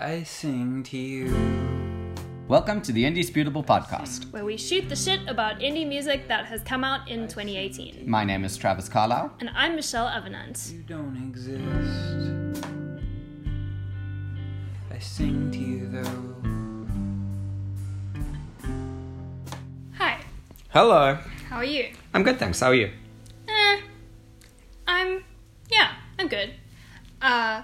I sing to you. Welcome to the Indisputable Podcast. where we shoot the shit about indie music that has come out in 2018. My name is Travis Carlyle. And I'm Michelle Avenant. You don't exist. I sing to you though. Hi, Hello. how are you? I'm good, thanks. How are you? Eh, I'm, yeah, I'm good. Uh,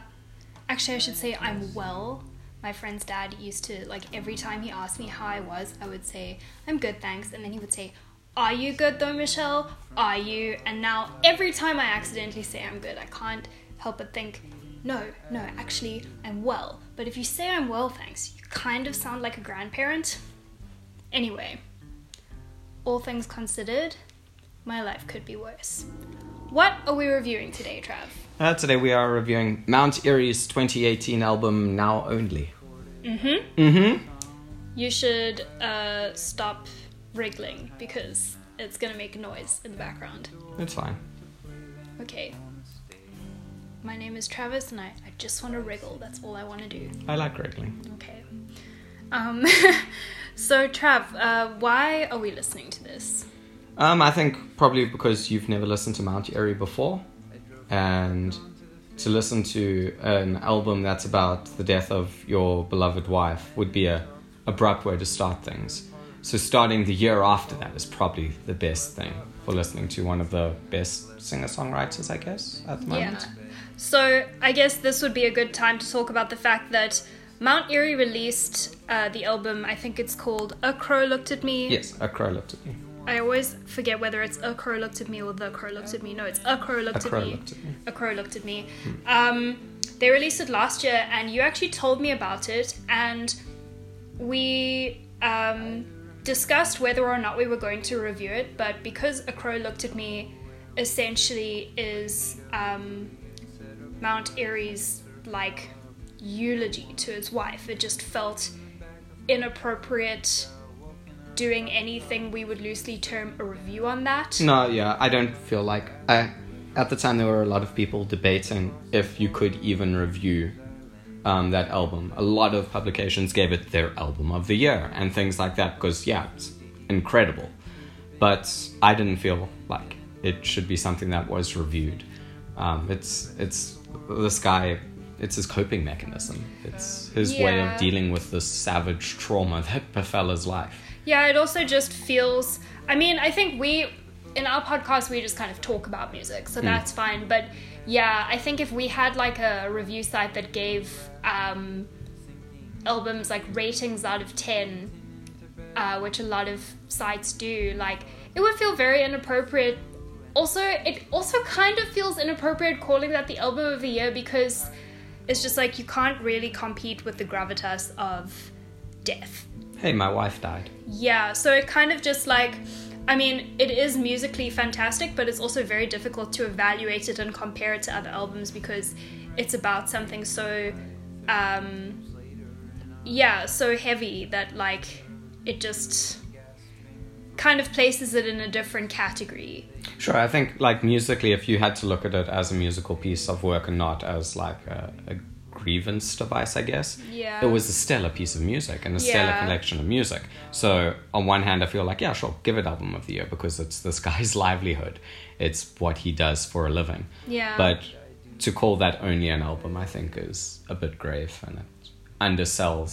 actually, I should say I'm well. My friend's dad used to, like, every time he asked me how I was, I would say, I'm good, thanks. And then he would say, Are you good though, Michelle? Are you? And now, every time I accidentally say I'm good, I can't help but think, No, no, actually, I'm well. But if you say I'm well, thanks, you kind of sound like a grandparent. Anyway, all things considered, my life could be worse. What are we reviewing today, Trav? Uh, today we are reviewing Mount Eerie's 2018 album Now Only. Mm-hmm. Mm-hmm. You should uh, stop wriggling because it's gonna make noise in the background. It's fine. Okay. My name is Travis and I, I just want to wriggle. That's all I want to do. I like wriggling. Okay. Um, so, Trav, uh, why are we listening to this? Um, I think probably because you've never listened to Mount Erie before, and to listen to an album that's about the death of your beloved wife would be a abrupt way to start things. So starting the year after that is probably the best thing for listening to one of the best singer-songwriters, I guess, at the moment. Yeah. So, I guess this would be a good time to talk about the fact that Mount Eerie released uh, the album, I think it's called A Crow Looked at Me. Yes, a crow looked at me. I always forget whether it's A Crow Looked at Me or The Crow Looked at Me. No, it's A Crow Looked, A crow at, me. looked at me. A Crow Looked at Me. Um, they released it last year, and you actually told me about it, and we um, discussed whether or not we were going to review it, but because A Crow Looked at Me essentially is um, Mount Eerie's like eulogy to his wife, it just felt inappropriate doing anything we would loosely term a review on that. No, yeah, I don't feel like I. At the time, there were a lot of people debating if you could even review um, that album. A lot of publications gave it their album of the year and things like that because yeah, it's incredible. But I didn't feel like it should be something that was reviewed. Um, it's it's this guy. It's his coping mechanism. It's his way of dealing with this savage trauma that befell his life. Yeah, it also just feels. I mean, I think we, in our podcast, we just kind of talk about music, so that's fine. But yeah, I think if we had like a review site that gave um, albums like ratings out of 10, uh, which a lot of sites do, like, it would feel very inappropriate. Also, it also kind of feels inappropriate calling that the album of the year because it's just like you can't really compete with the gravitas of death. Hey, my wife died. Yeah, so it kind of just like, I mean, it is musically fantastic, but it's also very difficult to evaluate it and compare it to other albums because it's about something so, um, yeah, so heavy that like it just kind of places it in a different category. Sure, I think like musically, if you had to look at it as a musical piece of work and not as like a, a grievance device, I guess. Yeah. It was a stellar piece of music and a stellar Yeah. collection of music. So on one hand, I feel like yeah, sure, give it album of the year because it's this guy's livelihood. It's what he does for a living. Yeah. But to call that only an album, I think, is a bit grave and it undersells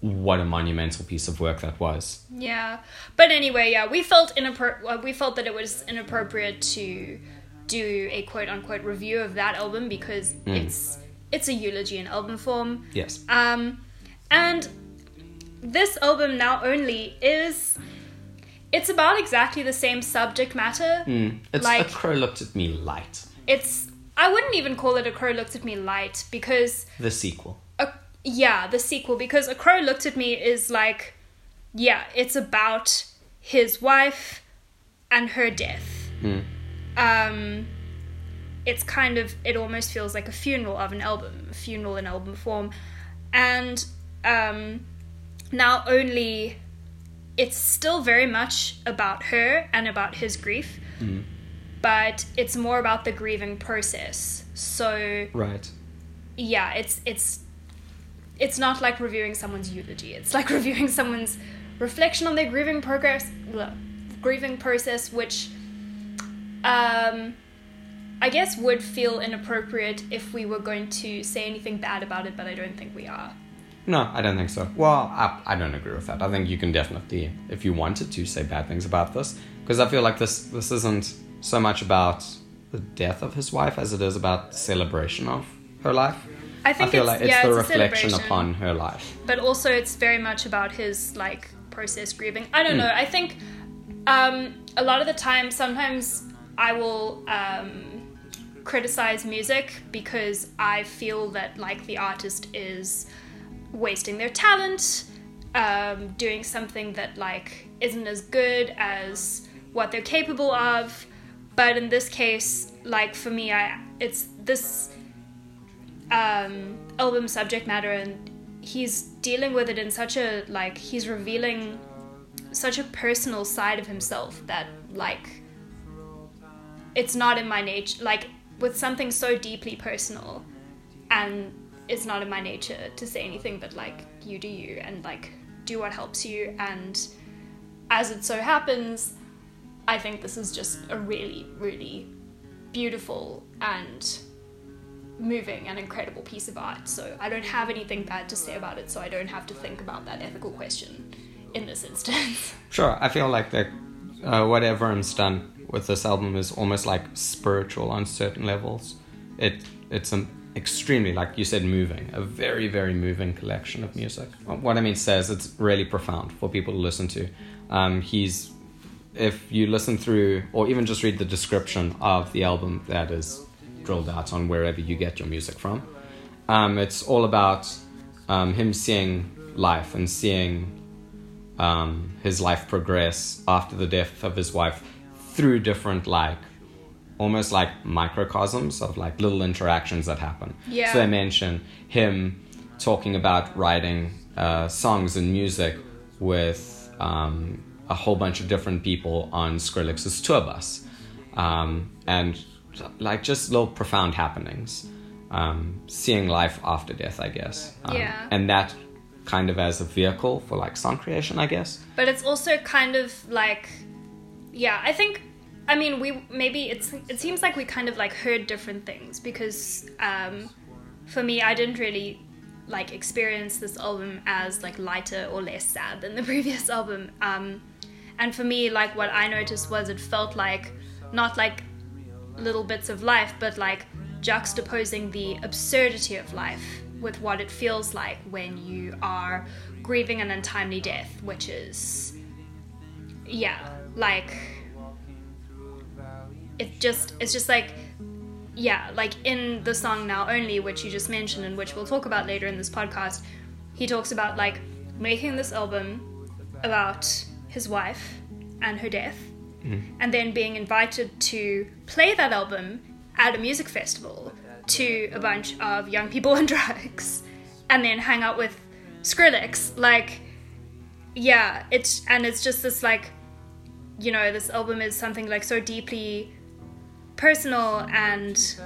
what a monumental piece of work that was. Yeah, but anyway, yeah, we felt inappro- uh, we felt that it was inappropriate to do a quote unquote review of that album because it's it's a eulogy in album form. Yes. Um, and this album now only is it's about exactly the same subject matter. Mm. It's Like- a crow looked at me light. It's I wouldn't even call it a crow looked at me light because The sequel. a, yeah, the sequel because A Crow Looked at Me is like, yeah, it's about his wife and her death. Um, it's kind of, it almost feels like a funeral of an album, a funeral in album form. And um, now only, it's still very much about her and about his grief, but it's more about the grieving process. So, Right. yeah, it's it's it's not like reviewing someone's eulogy. It's like reviewing someone's reflection on their grieving progress, grieving process, which um, I guess would feel inappropriate if we were going to say anything bad about it, but I don't think we are. No, I don't think so. Well, I, I don't agree with that. I think you can definitely, if you wanted to, say bad things about this, because I feel like this this isn't so much about the death of his wife as it is about celebration of her life. I think feel it's, like it's yeah, the it's reflection upon her life. but also it's very much about his like process grieving. I don't Hmm. know. I think um, a lot of the time, sometimes I will um, criticize music because I feel that like the artist is wasting their talent, um, doing something that like isn't as good as what they're capable of. But in this case, like for me, I it's this um, album subject matter and he's dealing with it in such a like he's revealing such a personal side of himself that like it's not in my nature like with something so deeply personal and it's not in my nature to say anything but like you do you and like do what helps you and as it so happens i think this is just a really really beautiful and moving and incredible piece of art. So I don't have anything bad to say about it, so I don't have to think about that ethical question in this instance. Sure, I feel like that uh, what Elverum's done with this album is almost like spiritual on certain levels. It it's an extremely, like you said, moving, a very very moving collection of music. What I mean says it's really profound for people to listen to. Um, he's if you listen through or even just read the description of the album that is drilled out on wherever you get your music from, um, it's all about um, him seeing life and seeing um, his life progress after the death of his wife through different like almost like microcosms of like little interactions that happen. Yeah. so they mention him talking about writing uh, songs and music with um, a whole bunch of different people on skrillex's tour bus. Um, and like just little profound happenings. Um, seeing life after death i guess. Um, Yeah. and that kind of as a vehicle for like song creation i guess. But it's also kind of like yeah, I think I mean we maybe it's it seems like we kind of like heard different things because um for me I didn't really like experience this album as like lighter or less sad than the previous album. Um and for me like what I noticed was it felt like not like little bits of life but like juxtaposing the absurdity of life with what it feels like when you are grieving an untimely death which is yeah like it just it's just like yeah like in the song now only which you just mentioned and which we'll talk about later in this podcast he talks about like making this album about his wife and her death mm. and then being invited to play that album at a music festival to a bunch of young people on drugs and then hang out with Skrillex. Like yeah it's and it's just this like you know this album is something like so deeply personal and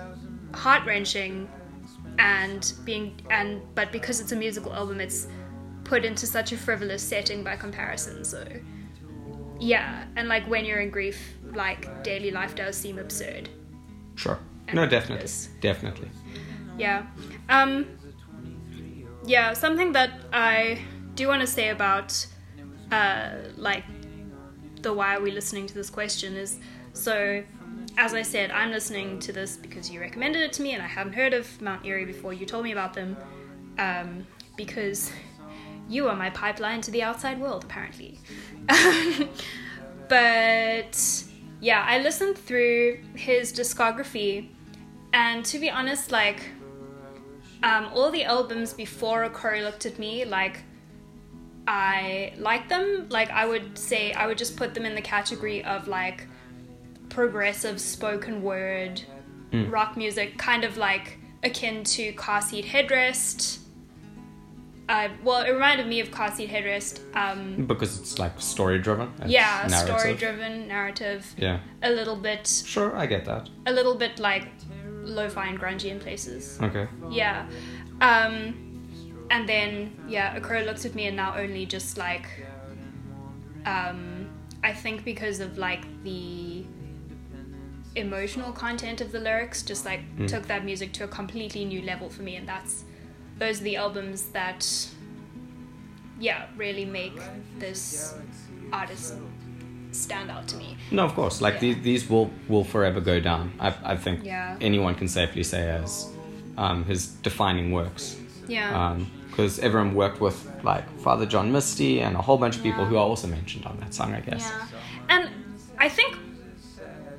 heart-wrenching and being and but because it's a musical album it's put into such a frivolous setting by comparison so yeah. And like when you're in grief like daily life does seem absurd. Sure. And no definitely. definitely. Yeah. Um yeah, something that I do want to say about uh like the why are we listening to this question is so as I said, I'm listening to this because you recommended it to me and I hadn't heard of Mount Eerie before you told me about them. Um because you are my pipeline to the outside world apparently. but yeah, I listened through his discography and to be honest, like um, all the albums before Corey looked at me, like I like them. Like I would say, I would just put them in the category of like progressive spoken word rock music, kind of like akin to Car Seat Headrest. Uh, well, it reminded me of Car Seat Headrest. Um, because it's like story driven yeah, story driven narrative. yeah A little bit, sure i get that a little bit like lo-fi and grungy in places. okay Yeah. Um and then yeah, a crow looked at me and now only just like um I think because of like the emotional content of the lyrics just like took that music to a completely new level for me and that's those are the albums that yeah, really make this artist stand out to me. No, of course. Like Yeah. these, these will will forever go down. I, I think Yeah. anyone can safely say as um, his defining works. Yeah. Because Elverum worked with like Father John Misty and a whole bunch of people who are also mentioned on that song, I guess. Yeah. And I think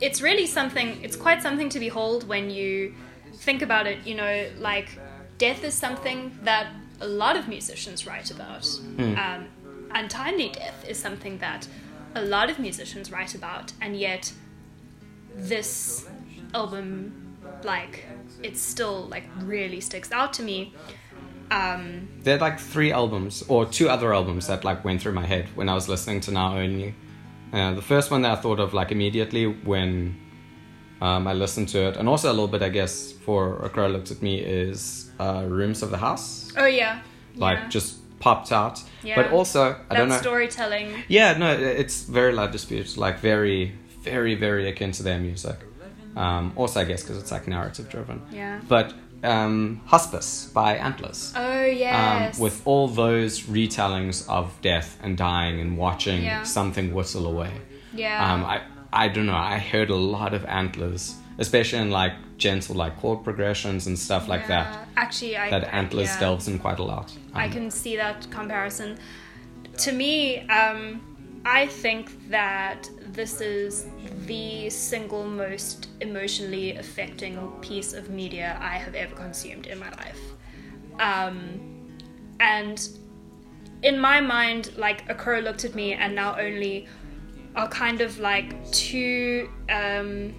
it's really something, it's quite something to behold when you think about it. You know, like death is something that a lot of musicians write about. Um, untimely death is something that a lot of musicians write about, and yet this album, like, it still like really sticks out to me. Um, There are like three albums or two other albums that like went through my head when I was listening to Now Only. Uh, the first one that I thought of like immediately when um, I listened to it, and also a little bit, I guess, for A Crow Looked at Me is uh, Rooms of the House. oh yeah, Like yeah. just popped out. Yeah. But also, I that don't know. storytelling. Yeah, no, it's very La Dispute's, like very, very, very akin to their music. Um, also, I guess because it's like narrative driven. Yeah. But um, Hospice by Antlers. Oh yes. Um, with all those retellings of death and dying and watching Yeah. something whistle away. yeah. Um, I, I don't know, I heard a lot of Antlers, especially in like gentle like chord progressions and stuff like that. Actually, I That Antlers yeah. delves in quite a lot. I Um, can see that comparison. To me, um, I think that this is the single most emotionally affecting piece of media I have ever consumed in my life. Um, and in my mind, like a crow looked at me, and now only are kind of like two. Um,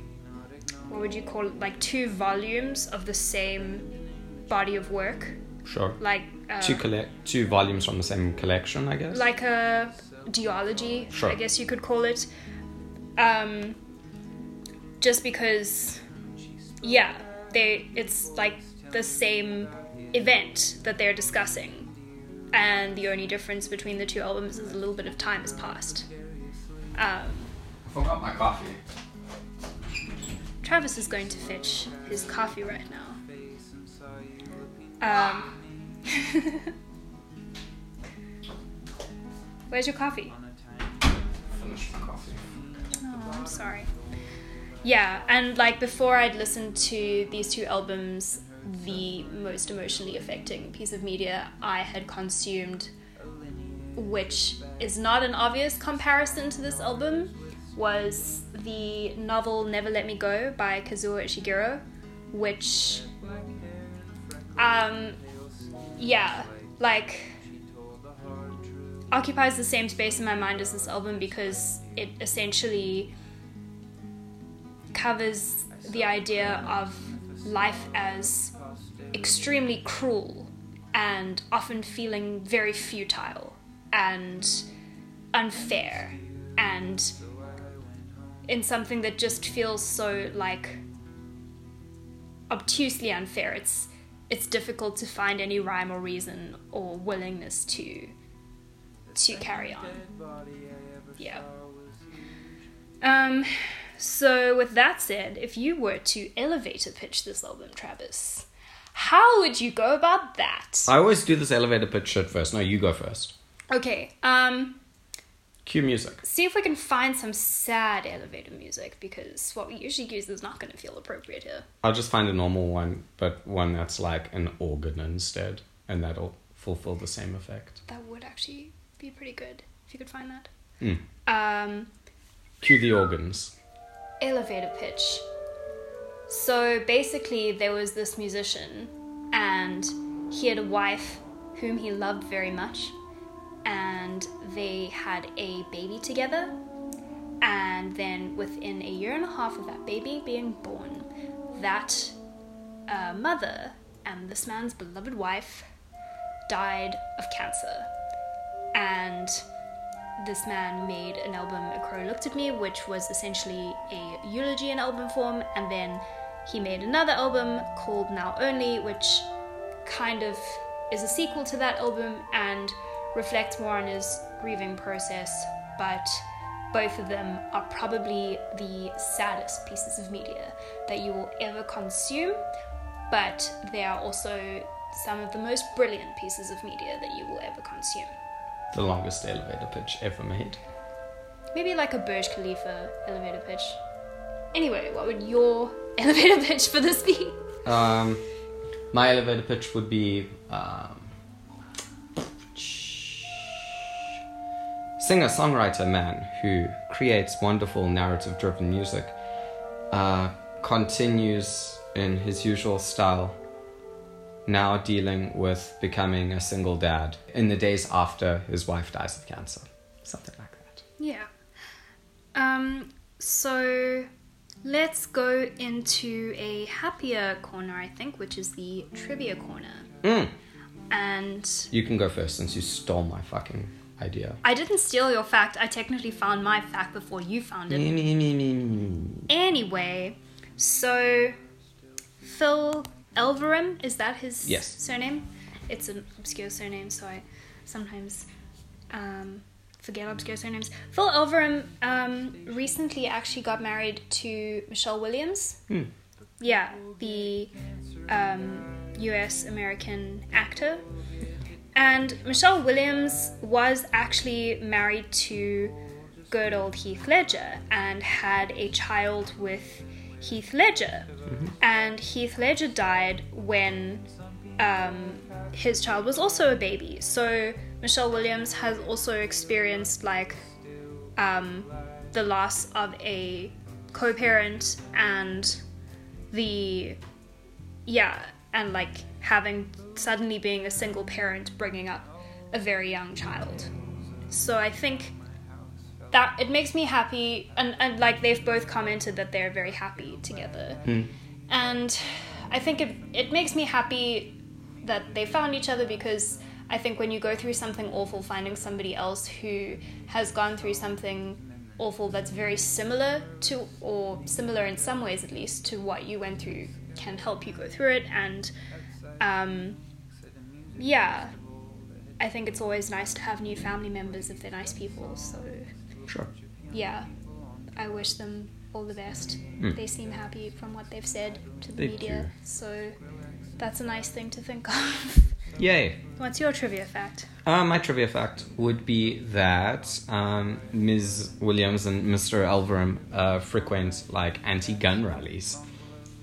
what would you call it? Like two volumes of the same body of work. Sure. Like uh, two collect two volumes from the same collection, I guess. like a duology, Sure. I guess you could call it. Um, just because, yeah, they it's like the same event that they're discussing, and the only difference between the two albums is a little bit of time has passed. Um, forgot my coffee. Travis is going to fetch his coffee right now. Um, where's your coffee? Finished my coffee. Oh, I'm sorry. Yeah, and like before I'd listened to these two albums, the most emotionally affecting piece of media I had consumed, which is not an obvious comparison to this album, was the novel Never Let Me Go by Kazuo Ishiguro, which, um, yeah, like occupies the same space in my mind as this album because it essentially covers the idea of life as extremely cruel and often feeling very futile and unfair and in something that just feels so like obtusely unfair. It's it's difficult to find any rhyme or reason or willingness to to carry on yeah um so with that said if you were to elevator pitch this album travis how would you go about that I always do this elevator pitch shit first. No, you go first. okay um Cue music. see if we can find some sad elevator music because what we usually use is not going to feel appropriate here I'll just find a normal one, but one that's like an organ instead, and that'll fulfill the same effect. that would actually be pretty good if you could find that Mm. um Cue the organs. elevator pitch. So basically, there was this musician, and he had a wife whom he loved very much, and they had a baby together. And then, within a year and a half of that baby being born, that uh, mother and this man's beloved wife died of cancer. And this man made an album, A Crow Looked at Me, which was essentially a eulogy in album form, and then he made another album called Now Only, which kind of is a sequel to that album and reflects more on his grieving process, but both of them are probably the saddest pieces of media that you will ever consume, but they are also some of the most brilliant pieces of media that you will ever consume. The longest elevator pitch ever made. Maybe like a Burj Khalifa elevator pitch. Anyway, what would your elevator pitch for this be? Um, my elevator pitch would be um, singer songwriter man who creates wonderful narrative driven music uh, continues in his usual style now dealing with becoming a single dad in the days after his wife dies of cancer something like that Yeah. Um, so let's go into a happier corner, I think, which is the trivia corner. mm. And you can go first since you stole my fucking idea I didn't steal your fact, I technically found my fact before you found it. Anyway, so Phil Elverum, is that his Yes. surname? It's an obscure surname, so I sometimes um, forget obscure surnames. Phil Elverum um, recently actually got married to Michelle Williams. Hmm. Yeah, the um, US American actor. And Michelle Williams was actually married to good old Heath Ledger and had a child with Heath Ledger. And Heath Ledger died when um, his child was also a baby. So Michelle Williams has also experienced like um, the loss of a co-parent and the yeah and like having suddenly being a single parent bringing up a very young child so i think that it makes me happy and, and like they've both commented that they're very happy together. And i think it, it makes me happy that they found each other because i think when you go through something awful finding somebody else who has gone through something awful that's very similar to or similar in some ways at least to what you went through can help you go through it. And um, yeah i think it's always nice to have new family members if they're nice people so Sure. yeah i wish them all the best they seem happy from what they've said to the. They media do. so that's a nice thing to think of Yay. what's your trivia fact Uh, my trivia fact would be that um, Ms. Williams and Mr. Elverum uh, frequent like anti-gun rallies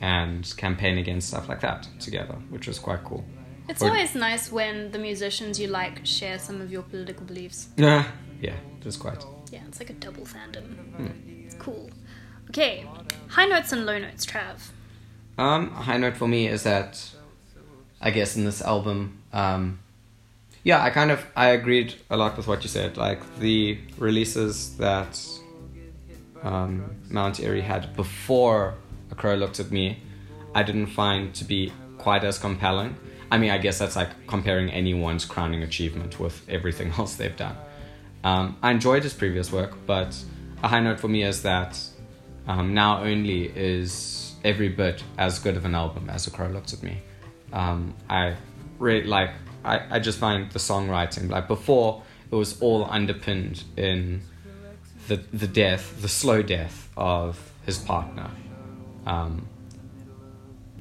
and campaign against stuff like that together, which is quite cool. it's Or- always nice when the musicians you like share some of your political beliefs Yeah, yeah, it was quite. Yeah it's like a double fandom Hmm. it's cool okay high notes and low notes trav Um, high note for me is that, I guess in this album, um, yeah, I kind of I agreed a lot with what you said. Like the releases that um, Mount Eerie had before A Crow Looked at Me, I didn't find to be quite as compelling. I mean, I guess that's like comparing anyone's crowning achievement with everything else they've done. Um, I enjoyed his previous work, but a high note for me is that um, now only is every bit as good of an album as A Crow Looks at Me. Um, I really like. I, I just find the songwriting like before it was all underpinned in the the death, the slow death of his partner, um,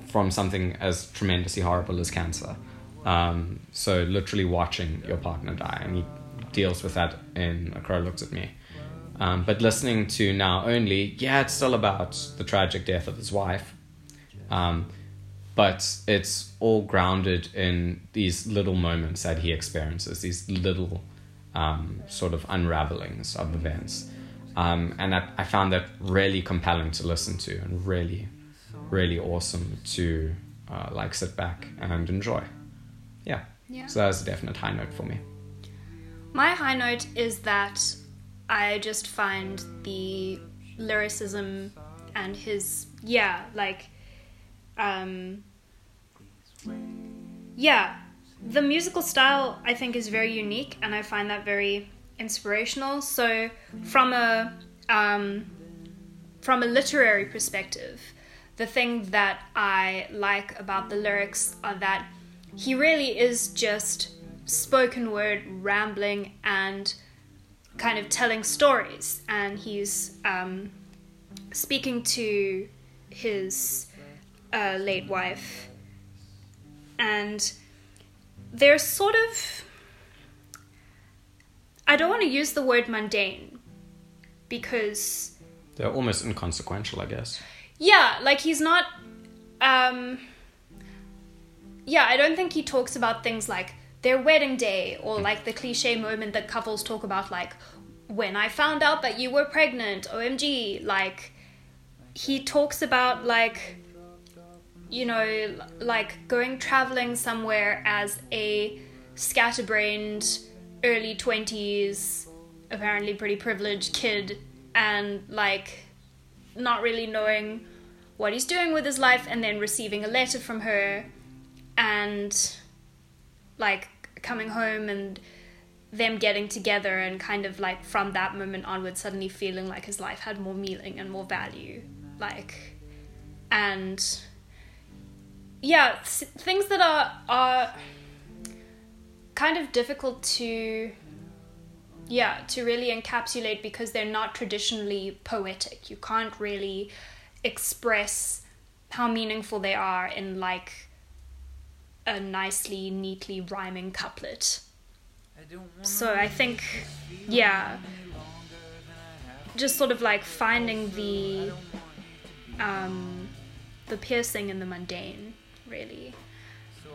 from something as tremendously horrible as cancer. Um, so literally watching your partner die, and he deals with that in A Crow Looks at Me. Um, but listening to now only, yeah, it's still about the tragic death of his wife. Um, but it's all grounded in these little moments that he experiences, these little um, sort of unravelings of events. Um, and I, I found that really compelling to listen to and really, really awesome to uh, like sit back and enjoy. Yeah. Yeah. So that was a definite high note for me. My high note is that I just find the lyricism and his yeah, like um yeah, the musical style I think is very unique and I find that very inspirational. So from a um from a literary perspective, the thing that I like about the lyrics are that he really is just spoken word rambling and kind of telling stories and he's um, speaking to his uh, late wife and they're sort of i don't want to use the word mundane because They're almost inconsequential, I guess. yeah, like he's not. Um, yeah, I don't think he talks about things like their wedding day or like the cliche moment that couples talk about, like when I found out that you were pregnant, OMG. Like he talks about like you know like going traveling somewhere as a scatterbrained early 20s apparently pretty privileged kid and like not really knowing what he's doing with his life and then receiving a letter from her and like coming home and them getting together and kind of like from that moment onward suddenly feeling like his life had more meaning and more value like and yeah th- things that are are kind of difficult to yeah to really encapsulate because they're not traditionally poetic. You can't really express how meaningful they are in like a nicely neatly rhyming couplet. So i think yeah just sort of like finding the um the piercing and the mundane really.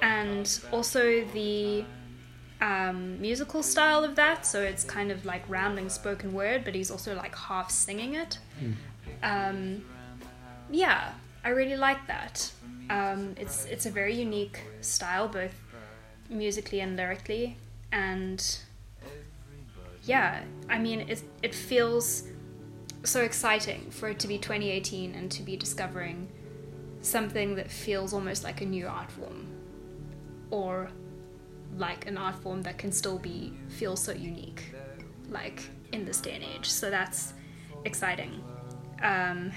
And also the um, musical style of that. So it's kind of like rambling spoken word, but he's also like half singing it. Um, yeah, I really like that. Um, it's it's a very unique style, both musically and lyrically, and yeah, I mean it it feels so exciting for it to be 2018 and to be discovering something that feels almost like a new art form or like an art form that can still be feel so unique like in this day and age. So that's exciting. Um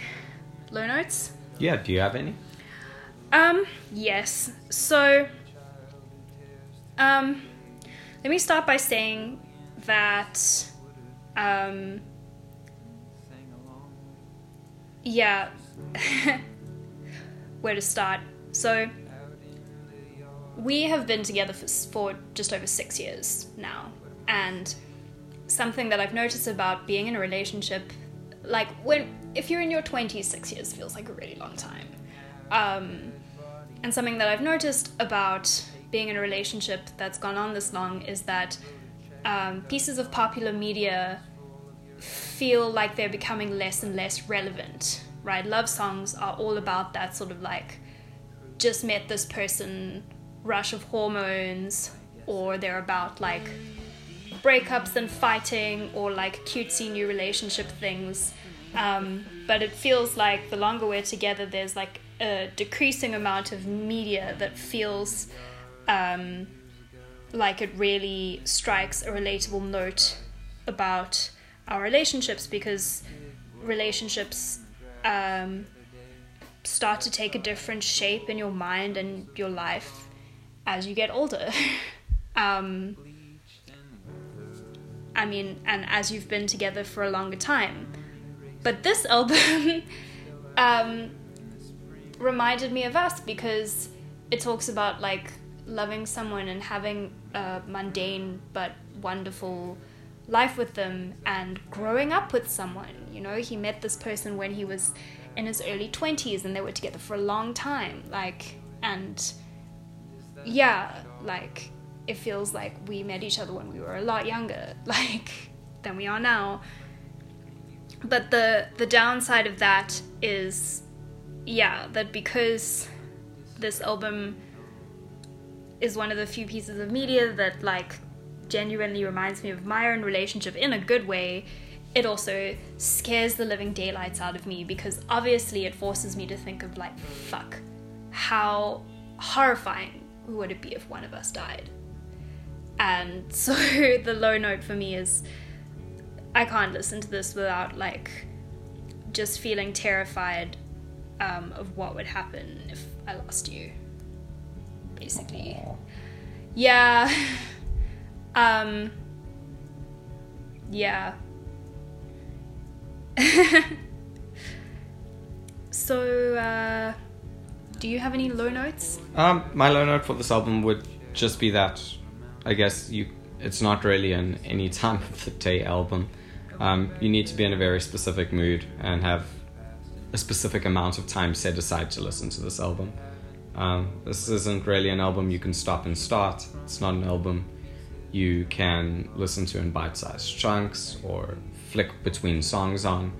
low notes Yeah, do you have any? um yes. So um let me start by saying that um yeah. Where to start? So we have been together for, for just over six years now. And something that i've noticed about being in a relationship like when if you're in your 20s six years feels like a really long time. Um, and something that i've noticed about being in a relationship that's gone on this long is that um, pieces of popular media feel like they're becoming less and less relevant right? Love songs are all about that sort of like just met this person rush of hormones or they're about like breakups and fighting or like cutesy new relationship things um, but it feels like the longer we're together there's like a decreasing amount of media that feels um, like it really strikes a relatable note about our relationships because relationships um, start to take a different shape in your mind and your life as you get older. um, I mean, and as you've been together for a longer time. But this album um, reminded me of us because it talks about like loving someone and having a mundane but wonderful life with them and growing up with someone. You know, he met this person when he was in his early 20s and they were together for a long time. Like, and yeah, like it feels like we met each other when we were a lot younger, like than we are now. But the the downside of that is yeah, that because this album is one of the few pieces of media that like genuinely reminds me of my own relationship in a good way, it also scares the living daylights out of me because obviously it forces me to think of like fuck how horrifying would it be if one of us died? And so the low note for me is i can't listen to this without like just feeling terrified um, of what would happen if i lost you basically yeah. um. Yeah. so, uh, do you have any low notes? Um, my low note for this album would just be that I guess you it's not really an any time of the day album. Um, you need to be in a very specific mood and have a specific amount of time set aside to listen to this album. Um, this isn't really an album you can stop and start. It's not an album you can listen to in bite-sized chunks or flick between songs on.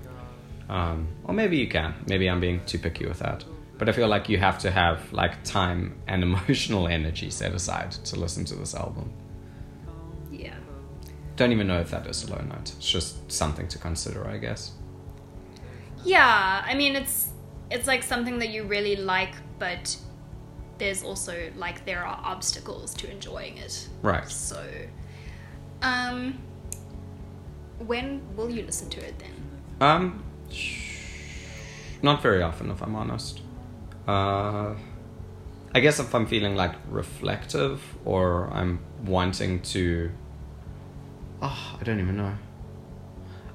Um, or maybe you can. Maybe I'm being too picky with that. But I feel like you have to have like time and emotional energy set aside to listen to this album. Don't even know if that is a low note. It's just something to consider, I guess. Yeah, I mean it's it's like something that you really like, but there's also like there are obstacles to enjoying it. Right. So, um, when will you listen to it then? Um, not very often, if I'm honest. Uh, I guess if I'm feeling like reflective or I'm wanting to. Oh, I don't even know.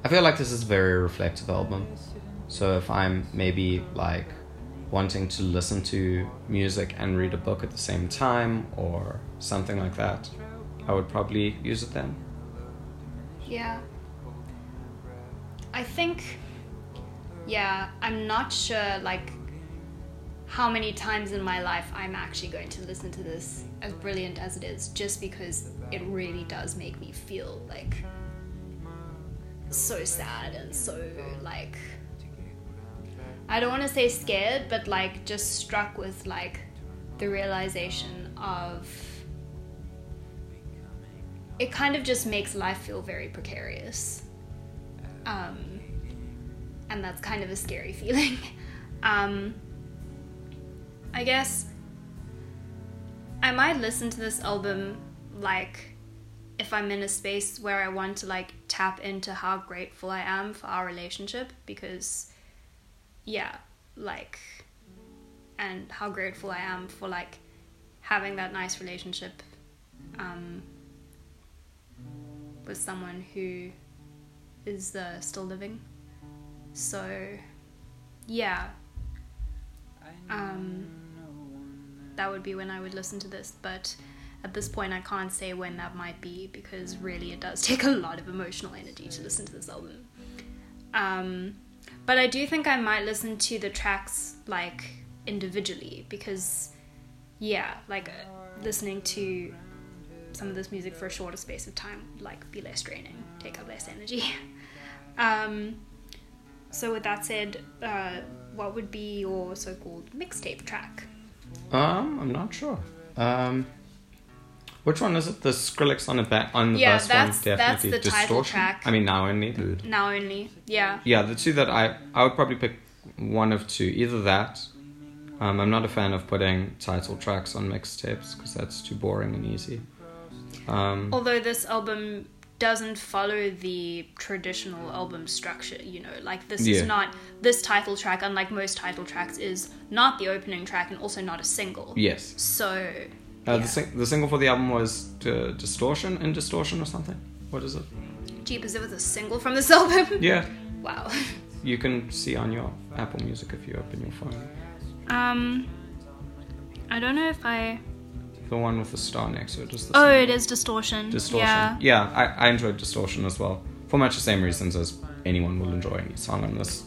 I feel like this is a very reflective album. So if I'm maybe like wanting to listen to music and read a book at the same time or something like that, I would probably use it then. Yeah. I think, yeah, I'm not sure like how many times in my life I'm actually going to listen to this as brilliant as it is, just because it really does make me feel like so sad and so like I don't want to say scared, but like just struck with like the realization of it kind of just makes life feel very precarious. Um, and that's kind of a scary feeling. um, I guess I might listen to this album like if I'm in a space where I want to like tap into how grateful I am for our relationship because yeah, like and how grateful I am for like having that nice relationship um, with someone who is uh, still living. So, yeah, um, that would be when I would listen to this. But at this point, I can't say when that might be because really it does take a lot of emotional energy to listen to this album. Um, but I do think I might listen to the tracks like individually because, yeah, like uh, listening to some of this music for a shorter space of time like be less draining, take up less energy. um, so with that said, uh, what would be your so-called mixtape track? Um, I'm not sure. Um, which one is it? The Skrillex on the back on the Yeah, bus that's- one, that's definitely. the title Distortion. track. I mean, now only. Now only, yeah. Yeah, the two that I I would probably pick one of two. Either that. Um, I'm not a fan of putting title tracks on mixtapes because that's too boring and easy. Um, Although this album doesn't follow the traditional album structure, you know, like this Yeah. is not this title track, unlike most title tracks, is not the opening track and also not a single. yes. So Uh, yeah. the, sing- the single for the album was uh, Distortion in Distortion or something. What is it? Jeepers, it was a single from this album. Yeah, wow. you can see on your Apple Music if you open your phone. Um, I don't know if I. The one with the star next to it is the Oh, it is distortion. Distortion. Yeah. Yeah, I, I enjoyed Distortion as well. For much the same reasons as anyone will enjoy any song on this.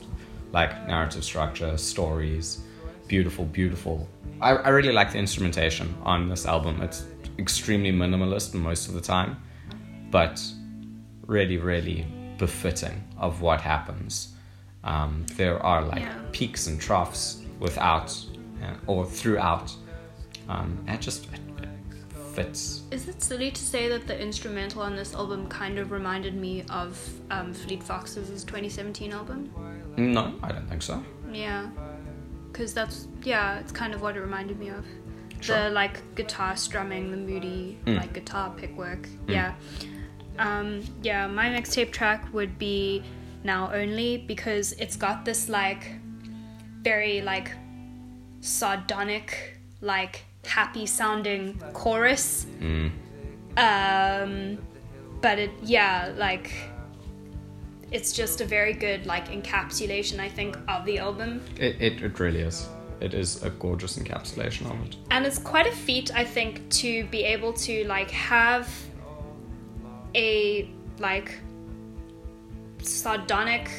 Like narrative structure, stories, beautiful, beautiful. I, I really like the instrumentation on this album. It's extremely minimalist most of the time, but really, really befitting of what happens. Um, there are like Yeah. peaks and troughs without uh, or throughout. Um, it just it, it fits Is it silly to say that the instrumental on this album kind of reminded me of um, Fleet Foxes' 2017 album? No, I don't think so. Yeah, because that's yeah, it's kind of what it reminded me of. Sure. The like guitar strumming, the moody Mm. like guitar pick work. Yeah, um, yeah. My mixtape track would be now only because it's got this like very like sardonic like happy sounding chorus. Um, but it, yeah, like it's just a very good like encapsulation, I think, of the album. It, it, it really is. It is a gorgeous encapsulation of it. and it's quite a feat i think to be able to like have a like sardonic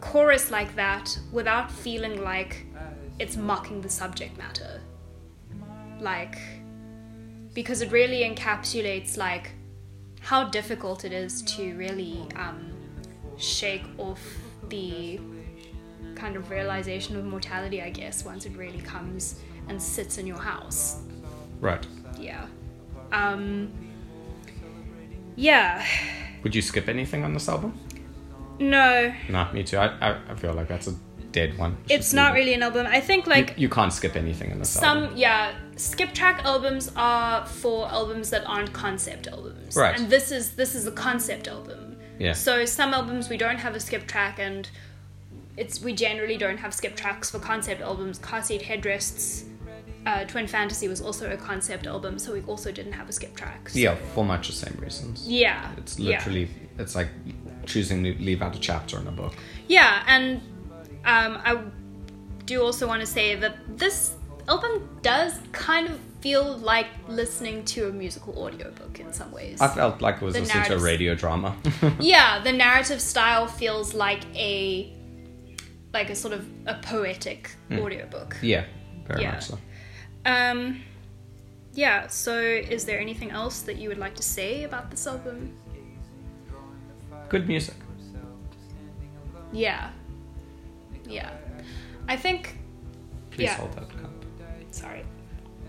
chorus like that without feeling like it's mocking the subject matter like because it really encapsulates like how difficult it is to really um, shake off the kind of realization of mortality, I guess, once it really comes and sits in your house. Right. Yeah. Um, yeah. Would you skip anything on this album? No, No, me too. I, I, I feel like that's a dead one. Just it's not really an album. I think like You, you can't skip anything in this album. some yeah skip track albums are for albums that aren't concept albums Right. and this is this is a concept album Yeah. so some albums we don't have a skip track and it's we generally don't have skip tracks for concept albums Car Seat Headrest's uh, twin fantasy was also a concept album so we also didn't have a skip track So- Yeah, for much the same reasons. yeah It's yeah. literally, it's like choosing to leave out a chapter in a book. Yeah, and um, I do also want to say that this album does kind of feel like listening to a musical audiobook in some ways. I felt like it was The listening to a radio drama. yeah, the narrative style feels like a like a sort of a poetic audiobook. yeah, very Yeah. much so. Um yeah, so is there anything else that you would like to say about this album? Good music. Yeah. Yeah. I think Please Yeah. hold that. Sorry.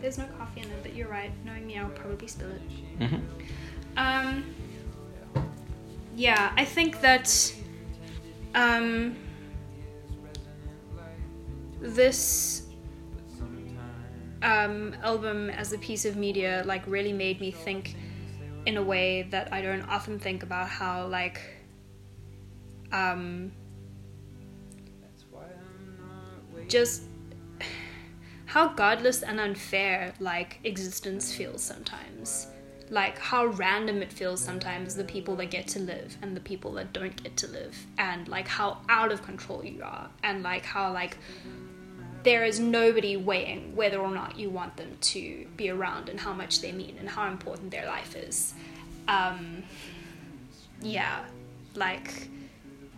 There's no coffee in it, but you're right. Knowing me, I'll probably spill it. Mhm. Um. Yeah, I think that. Um. This. Um, album as a piece of media like really made me think in a way that I don't often think about how like um just how godless and unfair like existence feels sometimes. Like how random it feels sometimes the people that get to live and the people that don't get to live. And like how out of control you are. And like how like there is nobody weighing whether or not you want them to be around and how much they mean and how important their life is. Um yeah. Like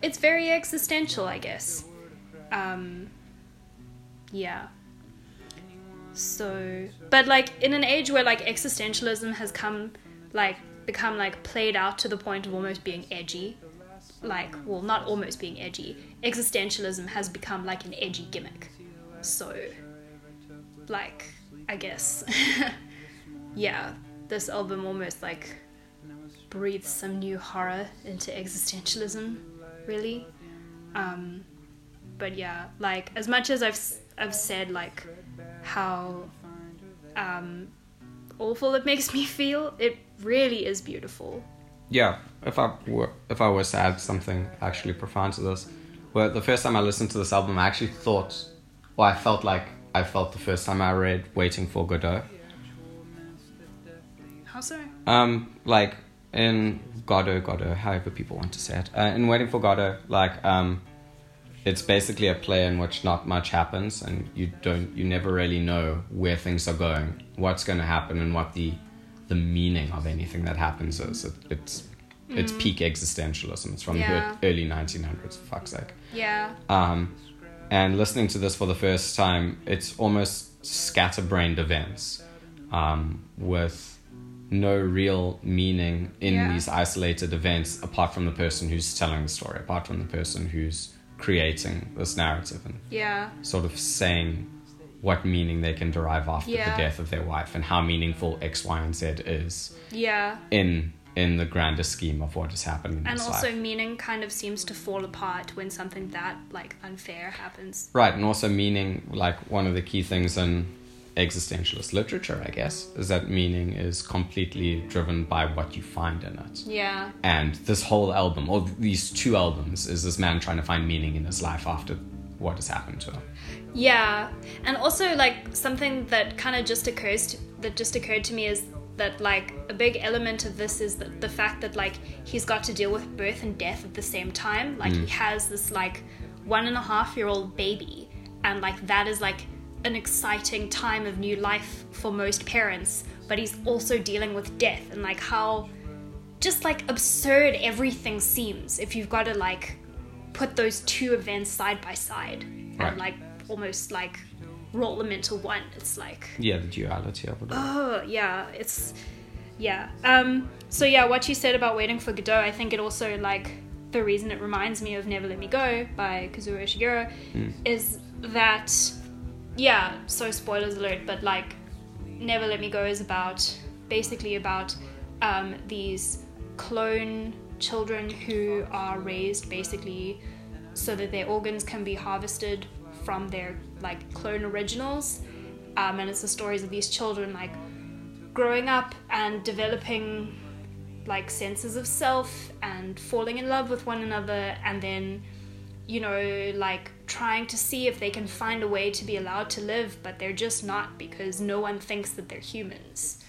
it's very existential i guess. Um yeah so but like in an age where like existentialism has come like become like played out to the point of almost being edgy like well not almost being edgy existentialism has become like an edgy gimmick. So like i guess yeah this album almost like breathes some new horror into existentialism really. Um but yeah like as much as i've I've said like how um awful it makes me feel it really is beautiful Yeah, if I were if I was to add something actually profound to this, well, the first time I listened to this album, I actually thought, well, I felt like I felt the first time I read "Waiting for Godot." how so Um, like in Godot, Godot, however people want to say it. Uh, in Waiting for Godot, like um, it's basically a play in which not much happens, and you don't, you never really know where things are going, what's going to happen, and what the the meaning of anything that happens is. It, it's it's peak existentialism. It's from Yeah. the early 1900s. For fuck's sake. yeah Um, and listening to this for the first time, it's almost scatterbrained events um, with no real meaning in Yeah. these isolated events apart from the person who's telling the story, apart from the person who's creating this narrative and yeah sort of saying what meaning they can derive after Yeah. the death of their wife and how meaningful X, Y, and Z is yeah in in the grander scheme of what is happening in and also life. meaning kind of seems to fall apart when something that like unfair happens Right, and also meaning, like one of the key things in existentialist literature, I guess, is that meaning is completely driven by what you find in it. yeah And this whole album, or these two albums, is this man trying to find meaning in his life after what has happened to him. Yeah, and also like something that kind of just occurs to, that just occurred to me is that like a big element of this is that the fact that like he's got to deal with birth and death at the same time. Like hmm. he has this like one and a half year old baby, and like that is like an exciting time of new life for most parents. But he's also dealing with death and like how just like absurd everything seems if you've got to like put those two events side by side Right. and like almost like roll them into one. It's like Yeah, the duality of it. oh yeah, it's yeah. Um. So yeah, what you said about waiting for Godot, I think it also like the reason it reminds me of Never Let Me Go by Kazuo Ishiguro is that yeah. So spoilers alert, but like Never Let Me Go is about basically about um, these clone children who are raised basically so that their organs can be harvested from their like clone originals um, and it's the stories of these children like growing up and developing like senses of self and falling in love with one another and then you know like trying to see if they can find a way to be allowed to live but they're just not because no one thinks that they're humans.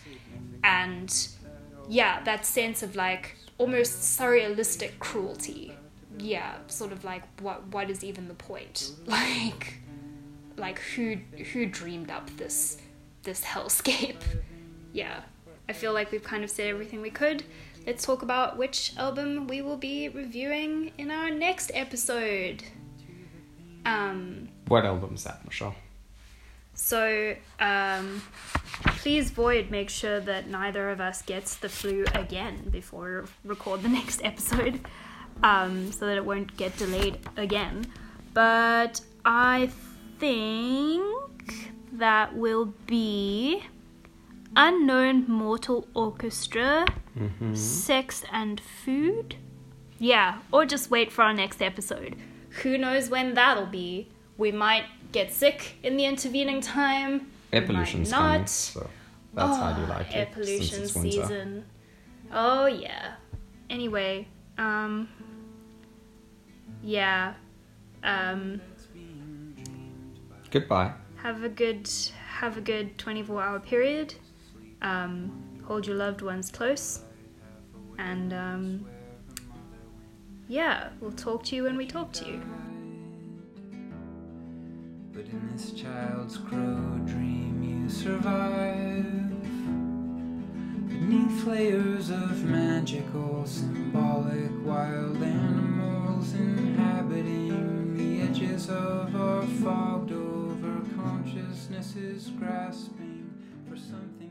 And yeah that sense of like almost surrealistic cruelty. Yeah sort of like what what is even the point? Like like who who dreamed up this this hellscape? Yeah i feel like we've kind of said everything we could. Let's talk about which album we will be reviewing in our next episode um What album is that, Michelle? so, um, please, Void, make sure that neither of us gets the flu again before we record the next episode, um, so that it won't get delayed again. But I think that will be Unknown Mortal Orchestra, Sex and Food. Yeah, or just wait for our next episode. Who knows when that'll be? We might get sick in the intervening time. might Evolution's not. coming, so that's how you like it. Air pollution season. Oh yeah. Anyway, um yeah. Um Goodbye. have a good have a good 24 hour period. Um hold your loved ones close. And um yeah, we'll talk to you when we talk to you. But in this child's crow dream, you survive beneath layers of magical, symbolic wild animals inhabiting the edges of our fogged over consciousnesses, grasping for something